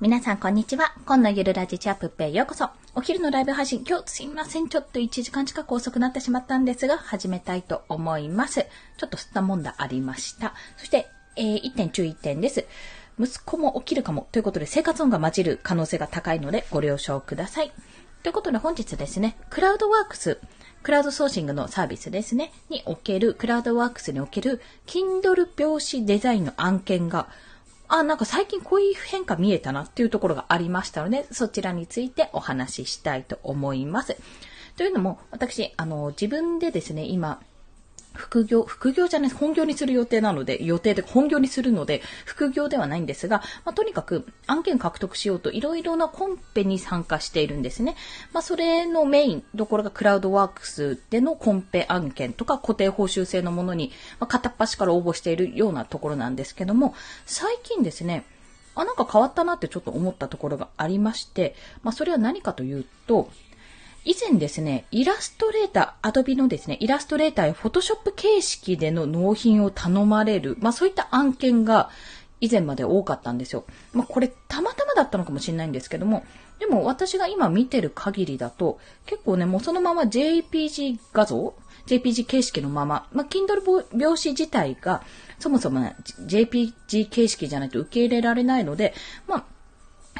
皆さん、こんにちは。今のゆるラジチャップペへようこそ。お昼のライブ配信、今日すいません。ちょっと1時間近く遅くなってしまったんですが、始めたいと思います。ちょっと吸ったもんだありました。そして、えー、1点注意点です。息子も起きるかも。ということで、生活音が混じる可能性が高いので、ご了承ください。ということで、本日ですね、クラウドワークス、クラウドソーシングのサービスですね、における、クラウドワークスにおける、Kindle 表紙デザインの案件が、あ、なんか最近こういう変化見えたなっていうところがありましたので、そちらについてお話ししたいと思います。というのも、私、あの、自分でですね、今、副業、副業じゃない、本業にする予定なので、予定で本業にするので、副業ではないんですが、まあ、とにかく案件獲得しようといろいろなコンペに参加しているんですね。まあ、それのメイン、どころがクラウドワークスでのコンペ案件とか固定報酬制のものに、まあ、片っ端から応募しているようなところなんですけども、最近ですね、あ、なんか変わったなってちょっと思ったところがありまして、まあ、それは何かというと、以前ですね、イラストレーター、アドビのですね、イラストレーターやフォトショップ形式での納品を頼まれる、まあそういった案件が以前まで多かったんですよ。まあこれたまたまだったのかもしれないんですけども、でも私が今見てる限りだと、結構ね、もうそのまま JPG 画像 JPG 形式のまま、まあ Kindle 表紙自体がそもそも、ね、JPG 形式じゃないと受け入れられないので、まあ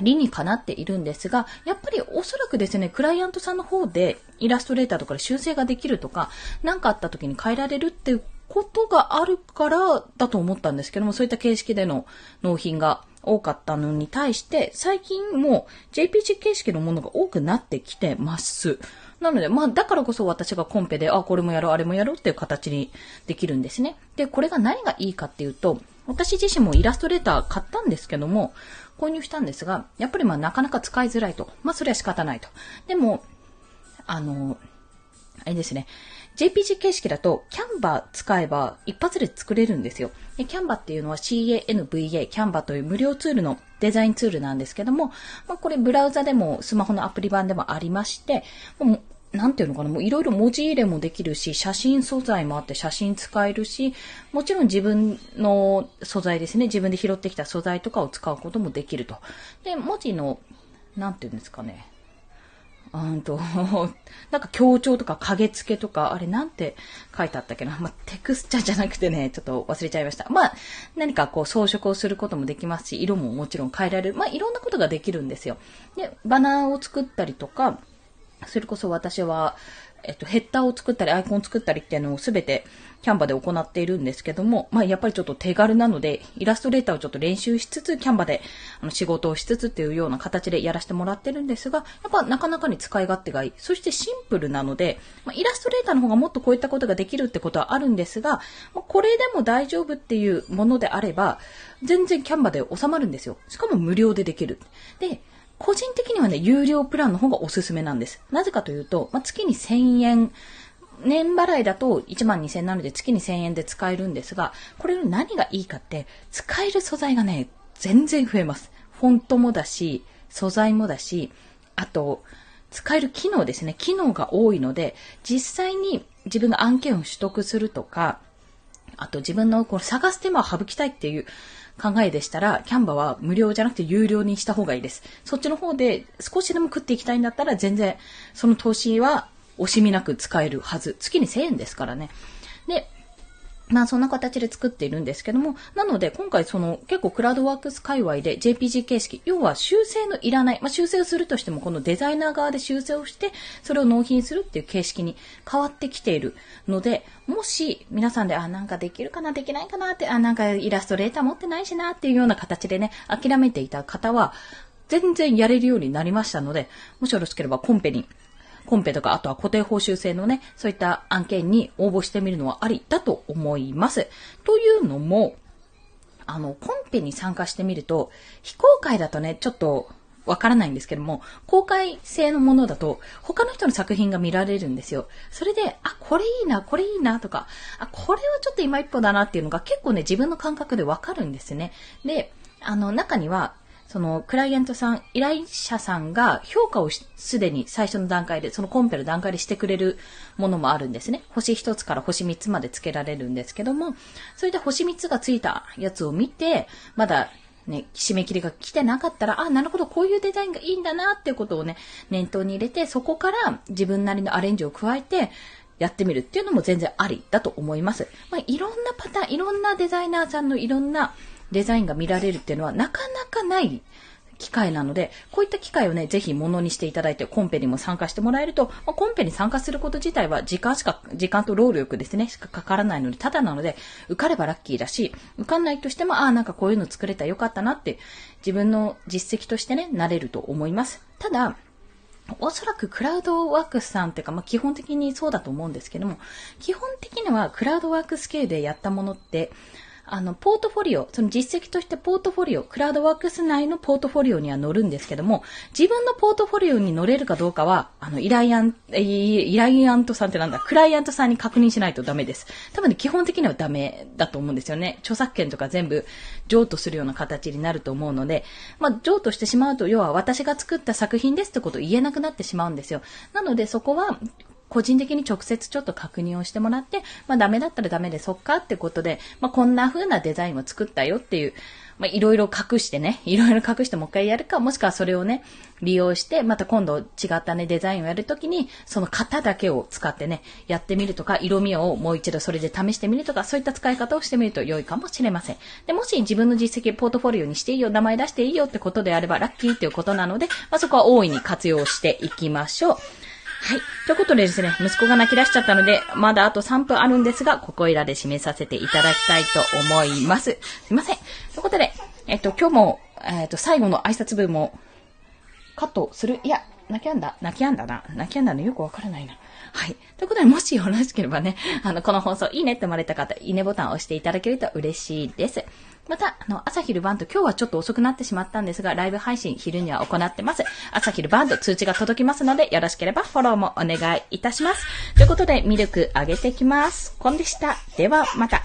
理にかなっているんですが、やっぱりおそらくですね、クライアントさんの方でイラストレーターとかで修正ができるとか、何かあった時に変えられるっていうことがあるからだと思ったんですけども、そういった形式での納品が多かったのに対して、最近も JPG 形式のものが多くなってきてます。なので、まあ、だからこそ私がコンペで、あ、これもやろう、あれもやろうっていう形にできるんですね。で、これが何がいいかっていうと、私自身もイラストレーター買ったんですけども、購入したんですが、やっぱりまあなかなか使いづらいと。まあそれは仕方ないと。でも、あの、あれですね。JPG 形式だと、キャンバー使えば一発で作れるんですよ。で、キャンバっていうのは CANVA、キャンバーという無料ツールのデザインツールなんですけども、まあ、これブラウザでもスマホのアプリ版でもありまして、もうなんていうのかな、もういろいろ文字入れもできるし、写真素材もあって写真使えるし、もちろん自分の素材ですね、自分で拾ってきた素材とかを使うこともできると。で、文字の、なんていうんですかね、うんと、なんか強調とか影付けとか、あれなんて書いてあったっけな。まあ、テクスチャじゃなくてね、ちょっと忘れちゃいました。まあ、何かこう装飾をすることもできますし、色ももちろん変えられる。まあ、いろんなことができるんですよ。で、バナーを作ったりとか、それこそ私は、えっと、ヘッダーを作ったり、アイコン作ったりっていうのをすべてキャンバで行っているんですけども、まあやっぱりちょっと手軽なので、イラストレーターをちょっと練習しつつ、キャンバであの仕事をしつつっていうような形でやらせてもらってるんですが、やっぱなかなかに使い勝手がいい。そしてシンプルなので、まあ、イラストレーターの方がもっとこういったことができるってことはあるんですが、まあ、これでも大丈夫っていうものであれば、全然キャンバで収まるんですよ。しかも無料でできる。で、個人的にはね、有料プランの方がおすすめなんです。なぜかというと、まあ、月に1000円、年払いだと1万2000円なので月に1000円で使えるんですが、これの何がいいかって、使える素材がね、全然増えます。フォントもだし、素材もだし、あと、使える機能ですね。機能が多いので、実際に自分が案件を取得するとか、あと自分のこの探す手間を省きたいっていう考えでしたら、キャンバは無料じゃなくて有料にした方がいいです。そっちの方で少しでも食っていきたいんだったら、全然その投資は惜しみなく使えるはず。月に1000円ですからね。で、まあそんな形で作っているんですけども、なので今回その結構クラウドワークス界隈で JPG 形式、要は修正のいらない、まあ修正をするとしてもこのデザイナー側で修正をして、それを納品するっていう形式に変わってきているので、もし皆さんで、あ、なんかできるかな、できないかなって、あ、なんかイラストレーター持ってないしなっていうような形でね、諦めていた方は、全然やれるようになりましたので、もしよろしければコンペにコンペとか、あとは固定報酬制のね、そういった案件に応募してみるのはありだと思います。というのも、あの、コンペに参加してみると、非公開だとね、ちょっとわからないんですけども、公開制のものだと、他の人の作品が見られるんですよ。それで、あ、これいいな、これいいな、とか、あ、これはちょっと今一歩だなっていうのが結構ね、自分の感覚でわかるんですね。で、あの、中には、その、クライアントさん、依頼者さんが評価をすでに最初の段階で、そのコンペの段階でしてくれるものもあるんですね。星1つから星3つまでつけられるんですけども、それで星3つがついたやつを見て、まだね、締め切りが来てなかったら、あ、なるほど、こういうデザインがいいんだなっていうことをね、念頭に入れて、そこから自分なりのアレンジを加えて、やってみるっていうのも全然ありだと思います。まあ、いろんなパターン、いろんなデザイナーさんのいろんなデザインが見られるっていうのはなかなかない機会なので、こういった機会をね、ぜひものにしていただいて、コンペにも参加してもらえると、まあ、コンペに参加すること自体は時間しか、時間と労力ですね、しかかからないので、ただなので、受かればラッキーだし、受かんないとしても、ああ、なんかこういうの作れたらよかったなって、自分の実績としてね、なれると思います。ただ、おそらくクラウドワークスさんっていうか、まあ、基本的にそうだと思うんですけども、基本的にはクラウドワークス系でやったものって、あの、ポートフォリオ、その実績としてポートフォリオ、クラウドワークス内のポートフォリオには載るんですけども、自分のポートフォリオに載れるかどうかは、あの、依頼案、依頼案トさんってなんだ、クライアントさんに確認しないとダメです。多分ね、基本的にはダメだと思うんですよね。著作権とか全部譲渡するような形になると思うので、まあ、譲渡してしまうと、要は私が作った作品ですってことを言えなくなってしまうんですよ。なので、そこは、個人的に直接ちょっと確認をしてもらって、まあダメだったらダメでそっかってことで、まあこんな風なデザインを作ったよっていう、まあいろいろ隠してね、いろいろ隠してもう一回やるか、もしくはそれをね、利用して、また今度違ったね、デザインをやるときに、その型だけを使ってね、やってみるとか、色味をもう一度それで試してみるとか、そういった使い方をしてみると良いかもしれません。で、もし自分の実績、ポートフォリオにしていいよ、名前出していいよってことであれば、ラッキーっていうことなので、まあそこは大いに活用していきましょう。はい。ということでですね、息子が泣き出しちゃったので、まだあと3分あるんですが、ここいらで締めさせていただきたいと思います。すいません。ということで、えっと、今日も、えっと、最後の挨拶文も、カットする？いや、泣きやんだ。泣きやんだな。泣きやんだのよくわからないな。はい。ということで、もしよろしければね、あの、この放送いいねって思われた方、いいねボタンを押していただけると嬉しいです。また、あの、朝昼晩と今日はちょっと遅くなってしまったんですが、ライブ配信昼には行ってます。朝昼晩と通知が届きますので、よろしければフォローもお願いいたします。ということで、ミルクあげてきます。コンでした。では、また。